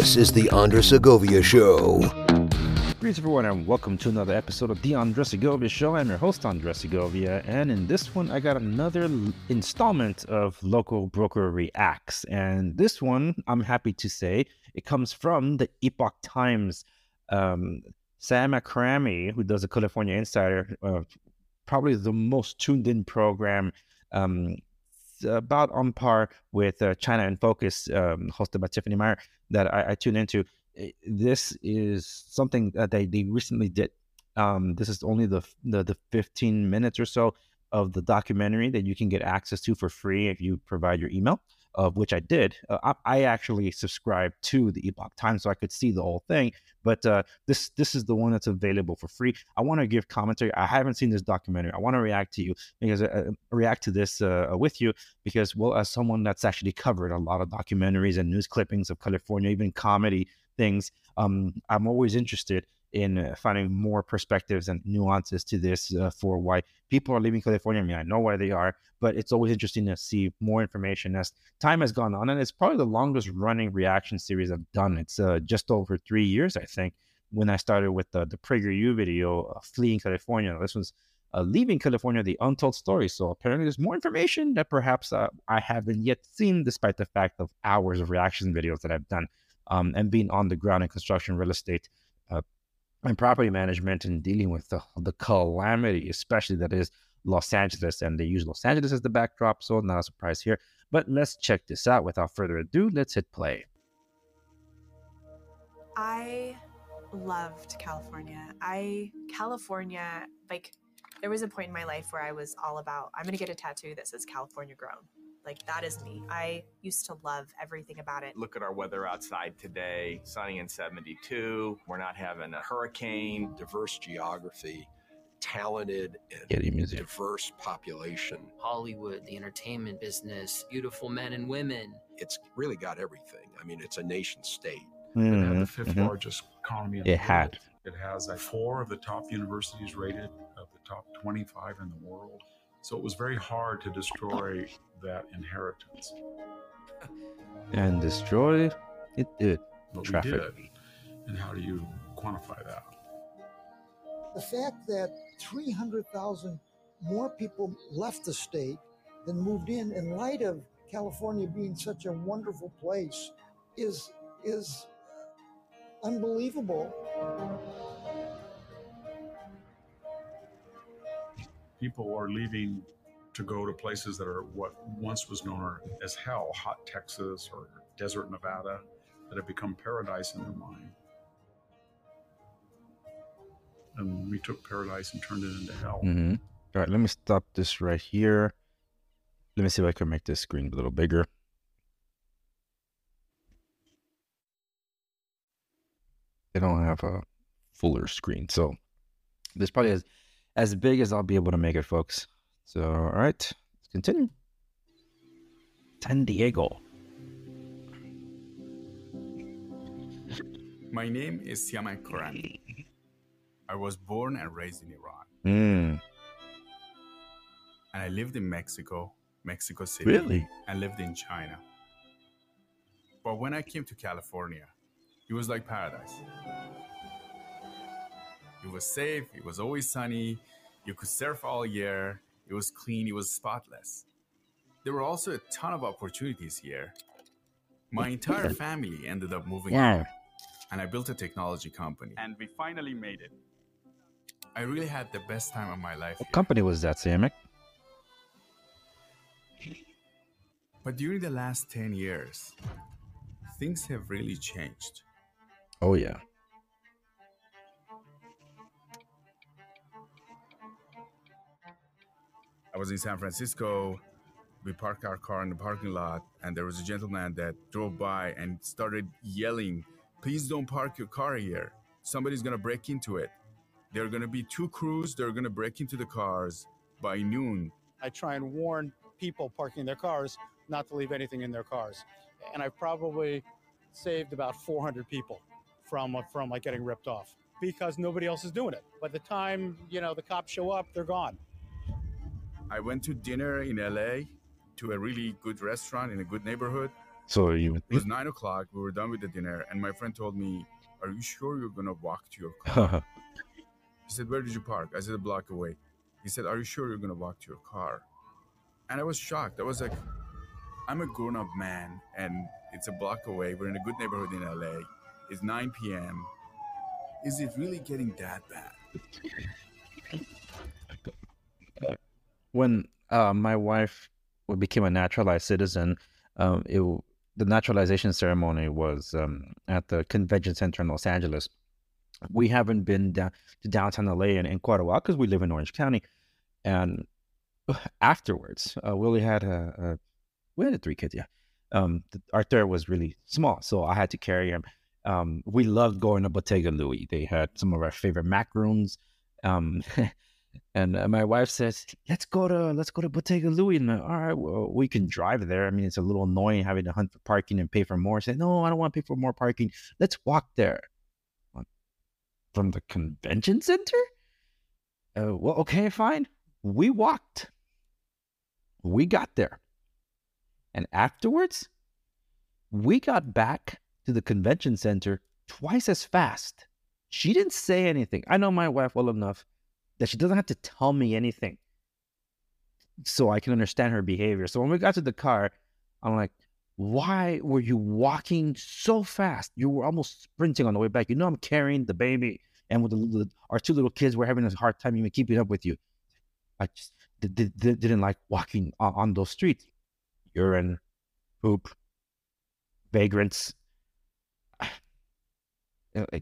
This is the Andres Segovia Show. Greetings, everyone, and welcome to another episode of the Andres Segovia Show. I'm your host, Andres Segovia, and in this one, I got another installment of Local Broker Reacts. And this one, I'm happy to say, it comes from the Epoch Times. Um, Siyamak Khorrami, who does the California Insider, uh, probably the most tuned in program um, about on par with uh, China in Focus, um, hosted by Tiffany Meier, that I, I tune into. This is something that they, they recently did. Um, this is only the, the the 15 minutes or so of the documentary that you can get access to for free if you provide your email, of which I did. Uh, I, I actually subscribed to the Epoch Times so I could see the whole thing. But uh, this this is the one that's available for free. I want to give commentary. I haven't seen this documentary. I want to react to you because uh, react to this uh, with you because well, as someone that's actually covered a lot of documentaries and news clippings of California, even comedy things, um, I'm always interested in uh, finding more perspectives and nuances to this uh, for why people are leaving California. I mean, I know why they are, but it's always interesting to see more information as time has gone on. And it's probably the longest running reaction series I've done. It's uh, just over three years, I think, when I started with the, the PragerU video, uh, Fleeing California. This was uh, Leaving California, the untold story. So apparently there's more information that perhaps uh, I haven't yet seen, despite the fact of hours of reaction videos that I've done um, and being on the ground in construction, real estate, uh, and property management and dealing with the, the calamity, especially that is Los Angeles. And they use Los Angeles as the backdrop, so not a surprise here. But let's check this out. Without further ado, let's hit play. I loved California. I California like there was a point in my life where I was all about I'm going to get a tattoo that says California grown. Like that is me. I used to love everything about it. Look at our weather outside today. Sunny and 72. We're not having a hurricane. diverse geography, talented and diverse population. Hollywood, the entertainment business, beautiful men and women. It's really got everything. I mean, it's a nation state. It had the 5th mhm. largest economy in It the had. world. It has four of the top universities rated of the top 25 in the world. So it was very hard to destroy that inheritance. And destroy it did. But Traffic. we did. And how do you quantify that? the fact that 300,000 more people left the state than moved in in light of California being such a wonderful place is is unbelievable. People are leaving to go to places that are what once was known as hell, hot Texas or desert Nevada, that have become paradise in their mind. And we took paradise and turned it into hell. hmm All right, let me stop this right here. Let me see if I can make this screen a little bigger. They don't have a fuller screen, so this probably is as big as I'll be able to make it, folks. So, all right, let's continue. San Diego. My name is Siyamak Khorrami. I was born and raised in Iran, Mm, and I lived in Mexico, Mexico City, really? and lived in China. But when I came to California, it was like paradise. It was safe, it was always sunny, you could surf all year, it was clean, it was spotless. There were also a ton of opportunities here. My entire family ended up moving Wow. here, and I built a technology company. And we finally made it. I really had the best time of my life. What here. company was that, Samek? But during the last 10 years, things have really changed. Oh yeah. Was in San Francisco. We parked our car in the parking lot, and there was a gentleman that drove by and started yelling, Please don't park your car here. Somebody's gonna break into it. There are gonna be two crews, they're gonna break into the cars by noon. I try and warn people parking their cars not to leave anything in their cars. And I've probably saved about 400 people from from like getting ripped off because nobody else is doing it. By the time, you know, the cops show up, they're gone. I went to dinner in LA to a really good restaurant in a good neighborhood. So you It was nine o'clock. We were done with the dinner, and my friend told me, "Are you sure you're gonna walk to your car?" he said, "Where did you park?" I said, "A block away." He said, "Are you sure you're gonna walk to your car?" And I was shocked. I was like, "I'm a grown-up man, and it's a block away. We're in a good neighborhood in LA. It's 9 p.m. Is it really getting that bad?" When uh, my wife became a naturalized citizen, um, it, the naturalization ceremony was um, at the convention center in Los Angeles. We haven't been down to downtown LA in, in quite a while because we live in Orange County. And afterwards, uh, had a, a, we had three kids, yeah. Um, th- our third was really small, so I had to carry him. Um, we loved going to Bottega Louie. They had some of our favorite macaroons. Um, and uh, my wife says, "Let's go to let's go to Bottega Louie." And like, all right, well, we can drive there. I mean, it's a little annoying having to hunt for parking and pay for more. I "No, I don't want to pay for more parking. Let's walk there." From the convention center? Uh, well, okay, fine. We walked. We got there, and afterwards, we got back to the convention center twice as fast. She didn't say anything. I know my wife well enough that she doesn't have to tell me anything so I can understand her behavior. So when we got to the car, I'm like, why were you walking so fast? You were almost sprinting on the way back. You know, I'm carrying the baby, and with the, the, our two little kids, we're having a hard time even keeping up with you. I just did, did, didn't like walking on, on those streets. Urine, poop, vagrants.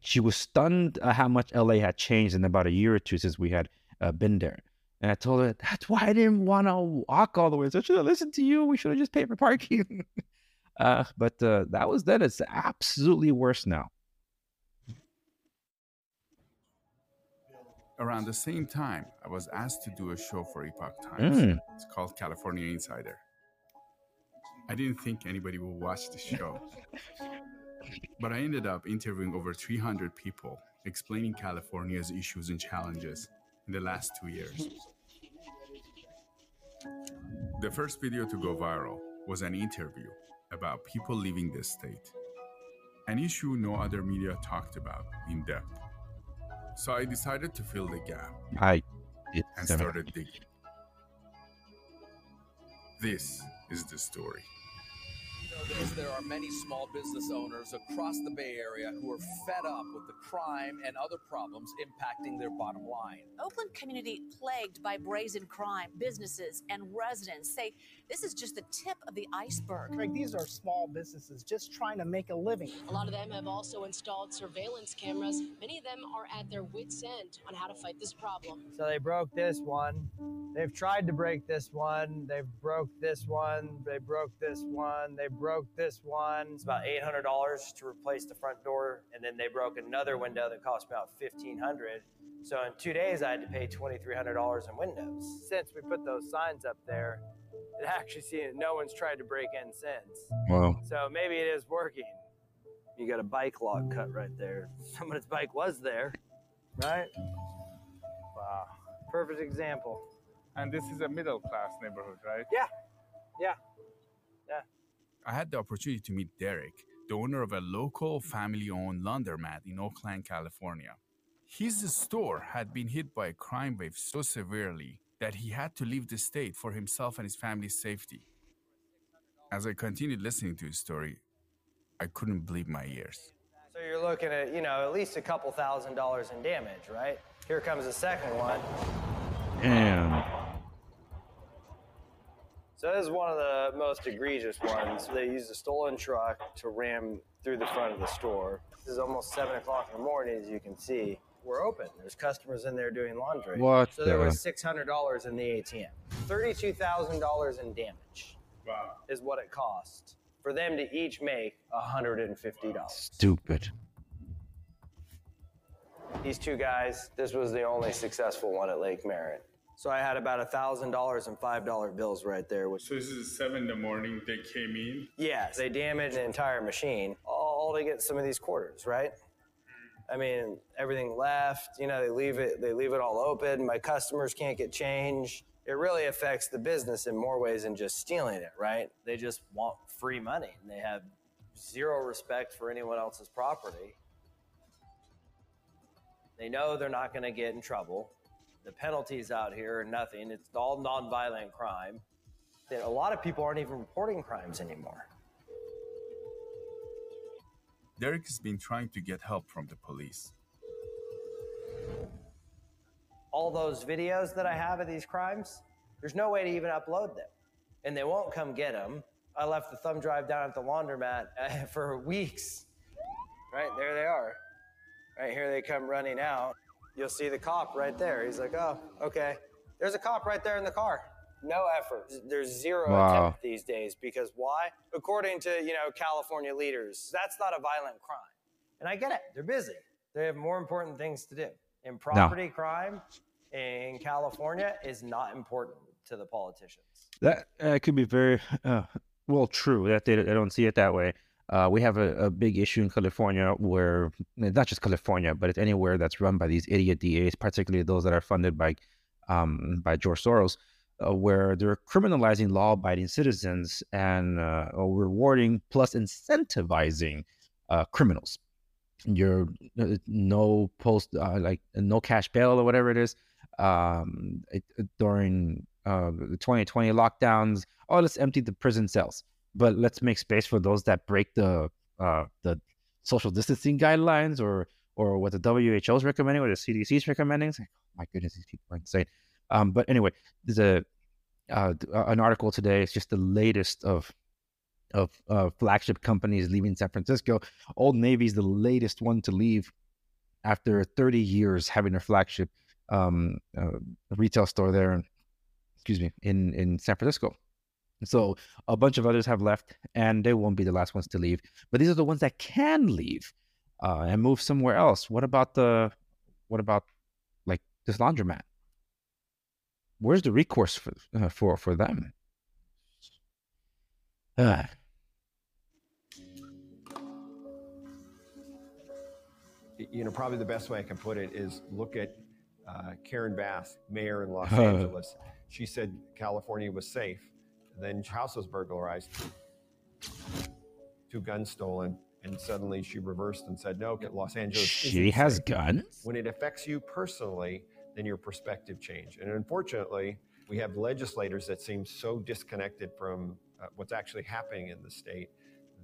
She was stunned at how much LA had changed in about a year or two since we had uh, been there. And I told her, that's why I didn't want to walk all the way. So I should have listened to you. We should have just paid for parking. uh, but uh, that was then. It's absolutely worse now. Around the same time, I was asked to do a show for Epoch Times. Mm. It's called California Insider. I didn't think anybody would watch the show. but I ended up interviewing over 300 people, explaining California's issues and challenges in the last two years. The first video to go viral was an interview about people leaving the state, an issue no other media talked about in depth. So I decided to fill the gap I and started digging. This is the story. As there are many small business owners across the Bay Area who are fed up with the crime and other problems impacting their bottom line. Oakland community plagued by brazen crime. Businesses and residents say this is just the tip of the iceberg. Craig, these are small businesses just trying to make a living. A lot of them have also installed surveillance cameras. Many of them are at their wits' end on how to fight this problem. So they broke this one. They've tried to break this one. They've broke this one. They broke this one. They broke this one. It's about eight hundred dollars to replace the front door, and then they broke another window that cost about $1,500. So in two days, I had to pay twenty three hundred dollars in windows. Since we put those signs up there, it actually seems no one's tried to break in since. Wow. So maybe it is working. You got a bike lock cut right there. Someone's bike was there, right? Wow. Perfect example. And this is a middle class neighborhood, right? Yeah. Yeah. Yeah. I had the opportunity to meet Derek, the owner of a local family owned laundromat in Oakland, California. His store had been hit by a crime wave so severely that he had to leave the state for himself and his family's safety. As I continued listening to his story, I couldn't believe my ears. So you're looking at, you know, at least a couple thousand dollars in damage, right? Here comes the second one. Damn. So this is one of the most egregious ones. They used a stolen truck to ram through the front of the store. This is almost seven o'clock in the morning, as you can see. We're open. There's customers in there doing laundry. What So there the- was six hundred dollars in the ATM. Thirty-two thousand dollars in damage. Wow. Is what it cost for them to each make hundred and fifty dollars. Stupid. These two guys, this was the only successful one at Lake Merritt. So I had about a thousand dollars and five dollar bills right there. Which So this is seven in the morning. They came in. yes, they damaged an entire machine, all to get some of these quarters, right? Mm-hmm. I mean, everything left. You know, they leave it. They leave it all open. My customers can't get change. it really affects the business in more ways than just stealing it, right? They just want free money and they have zero respect for anyone else's property. They know they're not going to get in trouble. The penalties out here are nothing. It's all nonviolent crime. That a lot of people aren't even reporting crimes anymore. Derek has been trying to get help from the police. All those videos that I have of these crimes, there's no way to even upload them. And they won't come get them. I left the thumb drive down at the laundromat uh, for weeks. Right there they are. Right here they come running out. You'll see the cop right there. He's like, oh, okay. There's a cop right there in the car. No effort. There's zero Wow. attempt these days because why? According to, you know, California leaders, that's not a violent crime. And I get it. They're busy. They have more important things to do. And property crime in California is not important to the politicians. That uh, could be very uh, well true. That they, they don't see it that way. Uh, we have a, a big issue in California where not just California, but it's anywhere that's run by these idiot DAs, particularly those that are funded by um, by George Soros, uh, where they're criminalizing law-abiding citizens and uh, rewarding plus incentivizing uh, criminals. You're uh, no post uh, like no cash bail or whatever it is um, it, during uh, the 2020 lockdowns. Oh, let's empty the prison cells, but let's make space for those that break the uh, the social distancing guidelines or or what the WHO is recommending or the CDC is recommending. Like, oh my goodness, these people are insane. Um, but anyway, there's a uh, an article today. It's just the latest of of uh, flagship companies leaving San Francisco. Old Navy is the latest one to leave after 30 years having their flagship um, uh, retail store there. Excuse me, in in San Francisco. So a bunch of others have left, and they won't be the last ones to leave. But these are the ones that can leave uh, and move somewhere else. What about the? What about like this laundromat? Where's the recourse for uh, for for them? Ah. You know, probably the best way I can put it is look at uh, Karen Bass, mayor in Los Angeles. She said California was safe. Then her house was burglarized, two guns stolen, and suddenly she reversed and said, "No, get Los Angeles." She has safe." guns? When it affects you personally, then your perspective change. And unfortunately, we have legislators that seem so disconnected from uh, what's actually happening in the state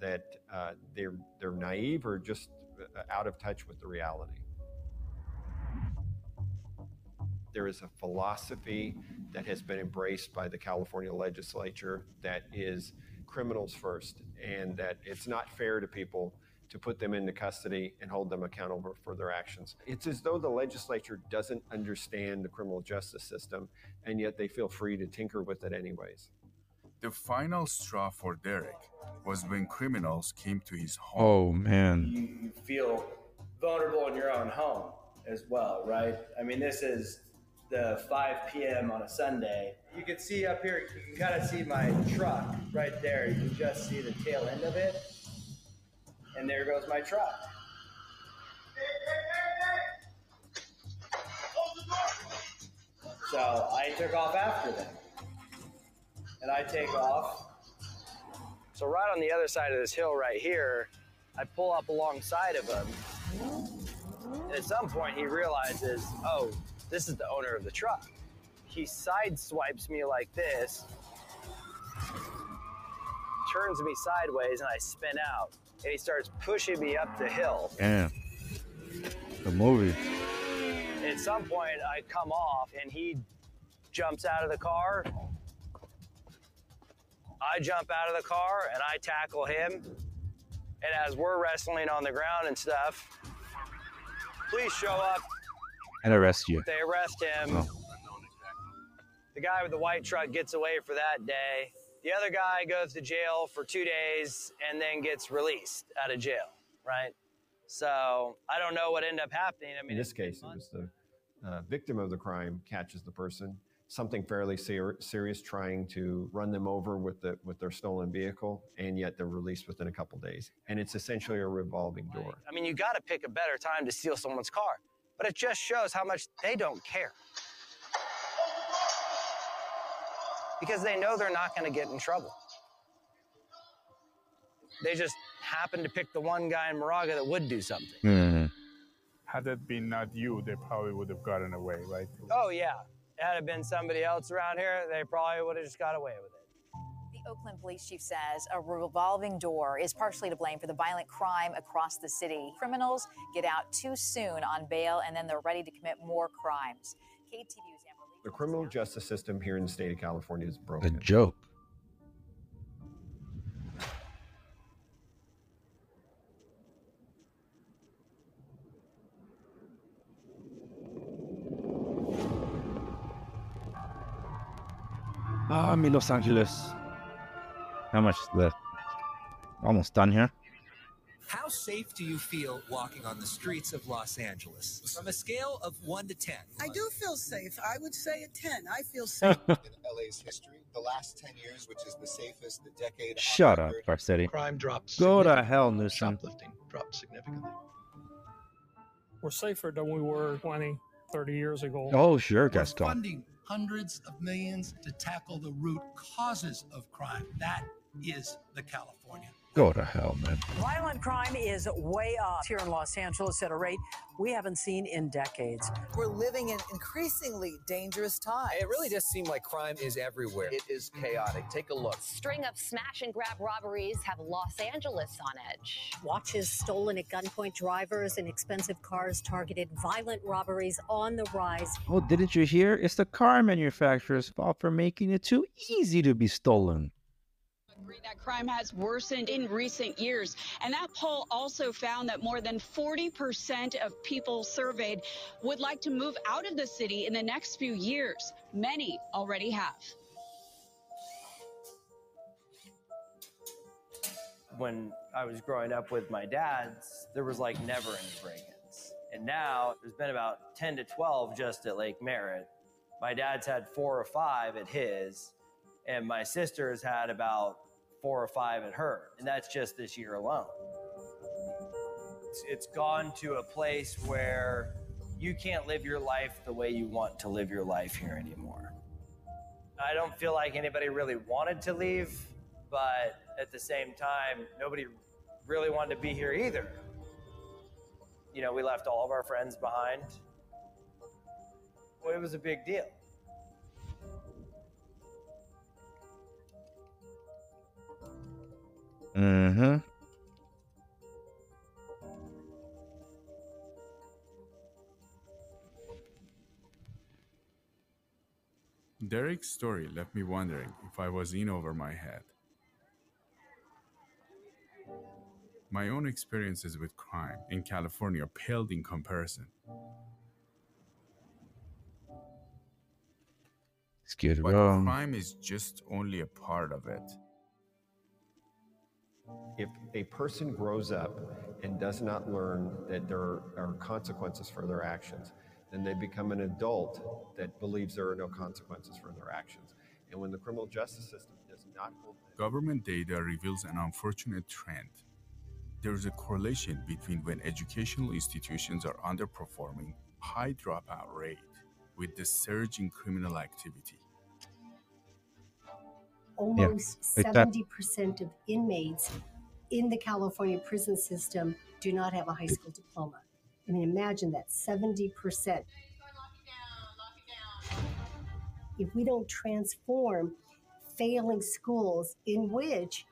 that uh, they're they're naive or just uh, out of touch with the reality. There is a philosophy that has been embraced by the California legislature that is criminals first, and that it's not fair to people to put them into custody and hold them accountable for their actions. It's as though the legislature doesn't understand the criminal justice system, and yet they feel free to tinker with it anyways. The final straw for Derek was when criminals came to his home. Oh man. you, you feel vulnerable in your own home as well, right? I mean, this is the 5 p.m. on a Sunday. You can see up here, you can kind of see my truck right there. You can just see the tail end of it. And there goes my truck. So I took off after them. And I take off. So right on the other side of this hill right here, I pull up alongside of him. And at some point he realizes, oh, this is the owner of the truck. He sideswipes me like this, turns me sideways, and I spin out. And he starts pushing me up the hill. Damn. The movie. At some point, I come off and he jumps out of the car. I jump out of the car and I tackle him. And as we're wrestling on the ground and stuff, please show up. And arrest you. They arrest him. Oh. The guy with the white truck gets away for that day. The other guy goes to jail for two days and then gets released out of jail, right? So I don't know what ended up happening. I mean, In this case, it was the uh, victim of the crime catches the person, something fairly ser- serious, trying to run them over with the with their stolen vehicle, and yet they're released within a couple days. And it's essentially a revolving door. I mean, you got to pick a better time to steal someone's car, but it just shows how much they don't care. because they know they're not going to get in trouble. They just happen to pick the one guy in Moraga that would do something. Hmm. Had it been not you, they probably would have gotten away, right? Oh, yeah. Had it been somebody else around here, they probably would have just got away with it. The Oakland police chief says a revolving door is partially to blame for the violent crime across the city. Criminals get out too soon on bail and then they're ready to commit more crimes. KTVU's Amber Lee. The criminal justice system here in the state of California is broken. A broken. joke. Ah, mi Los Angeles. How much is left? Almost done here. How safe do you feel walking on the streets of Los Angeles? From a scale of 1 to 10. I do feel safe. I would say a 10. I feel safe. in LA's history, the last 10 years, which is the safest, the decade. Shut up, record. Garcetti. Crime dropped Go to hell, Newsom. Shoplifting dropped significantly. We're safer than we were 20, 30 years ago. Oh, sure, We're Gascón. funding hundreds of millions to tackle the root causes of crime. That is the California. Go to hell, man. Violent crime is way up here in Los Angeles at a rate we haven't seen in decades. We're living in increasingly dangerous times. It really does seem like crime is everywhere. It is chaotic. Take a look. String of smash and grab robberies have Los Angeles on edge. Watches stolen at gunpoint, drivers and expensive cars targeted, violent robberies on the rise. Oh, didn't you hear? It's the car manufacturer's fault for making it too easy to be stolen. Agree that crime has worsened in recent years. And that poll also found that more than 40% of people surveyed would like to move out of the city in the next few years. Many already have. When I was growing up with my dad's, there was like never any break-ins. And now there's been about 10 to 12 just at Lake Merritt. My dad's had four or five at his, and my sister's had about four or five at her. And that's just this year alone. It's, it's gone to a place where you can't live your life the way you want to live your life here anymore. I don't feel like anybody really wanted to leave, but at the same time, nobody really wanted to be here either. You know, we left all of our friends behind. Well, it was a big deal. Mm-hmm. Derek's story left me wondering if I was in over my head. My own experiences with crime in California paled in comparison. But Row. crime is just only a part of it. If a person grows up and does not learn that there are consequences for their actions, then they become an adult that believes there are no consequences for their actions. And when the criminal justice system does not hold Government data reveals an unfortunate trend. There is a correlation between when educational institutions are underperforming, high dropout rate, with the surge in criminal activity. Almost Like that- 70% of inmates in the California prison system do not have a high school diploma. I mean, imagine that 70%. If we don't transform failing schools in which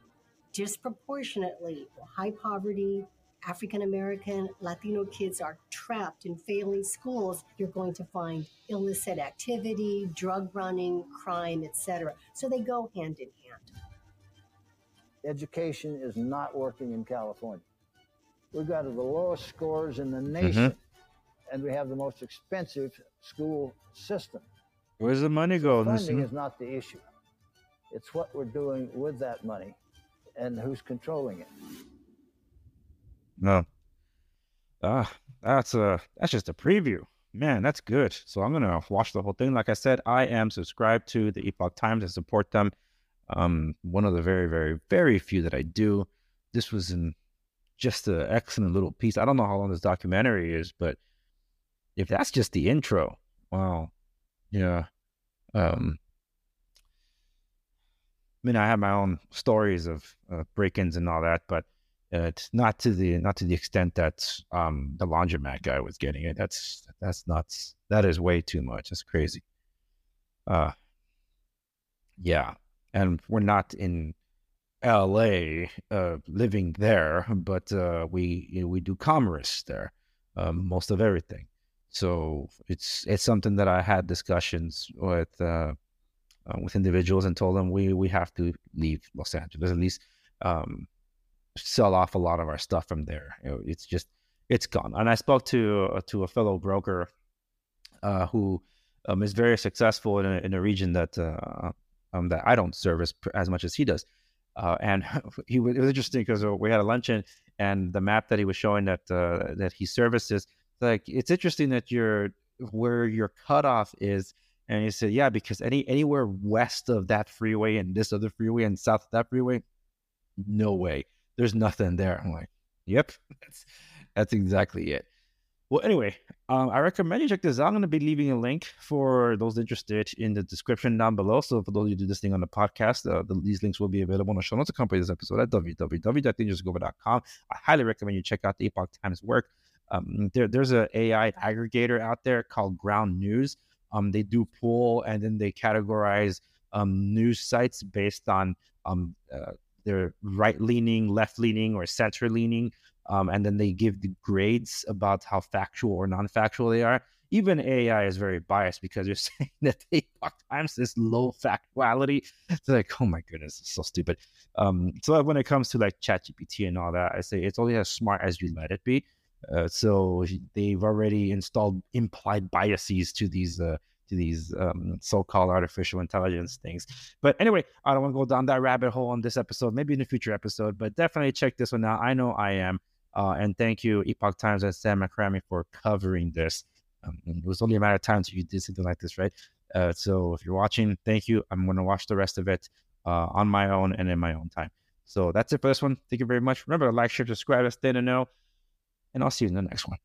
disproportionately high poverty, African American, Latino kids are trapped in failing schools, you're going to find illicit activity, drug running, crime, etc. So they go hand in hand. Education is not working in California. We've got the lowest scores in the mm-hmm. nation, and we have the most expensive school system. Where's the money going? Funding Newsom? is not the issue. It's what we're doing with that money and who's controlling it. No. Ah, that's a that's just a preview. Man, that's good. So I'm gonna watch the whole thing. Like I said, I am subscribed to the Epoch Times. and support them. Um, one of the very, very, very few that I do. This was in just an excellent little piece. I don't know how long this documentary is, but if that's just the intro, wow, yeah. Um, I mean, I have my own stories of uh, break-ins and all that, but uh, it's not to the not to the extent that um, the laundromat guy was getting it. That's that's nuts. That is way too much. That's crazy. Uh, yeah, and we're not in L.A. Uh, living there, but uh, we you know, we do commerce there, um, most of everything. So it's it's something that I had discussions with uh, uh, with individuals and told them we we have to leave Los Angeles at least um, sell off a lot of our stuff from there. It's just it's gone. And I spoke to uh, to a fellow broker uh, who um, is very successful in a, in a region that uh, um, that I don't service as much as he does. Uh, and he it was interesting because uh, we had a luncheon, and the map that he was showing that that he services, like it's interesting that you're where your cutoff is. And he said, yeah, because any anywhere west of that freeway and this other freeway and south of that freeway, no way. There's nothing there. I'm like, yep, that's that's exactly it. Well, anyway, um, I recommend you check this out. I'm going to be leaving a link for those interested in the description down below. So for those of you who do this thing on the podcast, uh, the, these links will be available on the show notes accompany this episode at www.TheAndresSegovia.com. I highly recommend you check out the Epoch Times work. Um, there, there's an AI aggregator out there called Ground News. Um, they do pull and then they categorize um, news sites based on um, uh, their right leaning, left leaning, or center leaning um, and then they give the grades about how factual or non-factual they are. Even AI is very biased because you're saying that they times this low factuality. It's like, oh my goodness, it's so stupid. Um, so when it comes to like ChatGPT and all that, I say it's only as smart as you let it be. Uh, so they've already installed implied biases to these uh, these um, so-called artificial intelligence things. But anyway, I don't want to go down that rabbit hole on this episode. Maybe in a future episode, but definitely check this one out. I know I am. Uh, and thank you, Epoch Times and Siyamak Khorrami, for covering this. Um, it was only a matter of time until you did something like this, right? Uh, so if you're watching, thank you. I'm going to watch the rest of it uh, on my own and in my own time. So that's it for this one. Thank you very much. Remember to like, share, subscribe, stay the know, and I'll see you in the next one.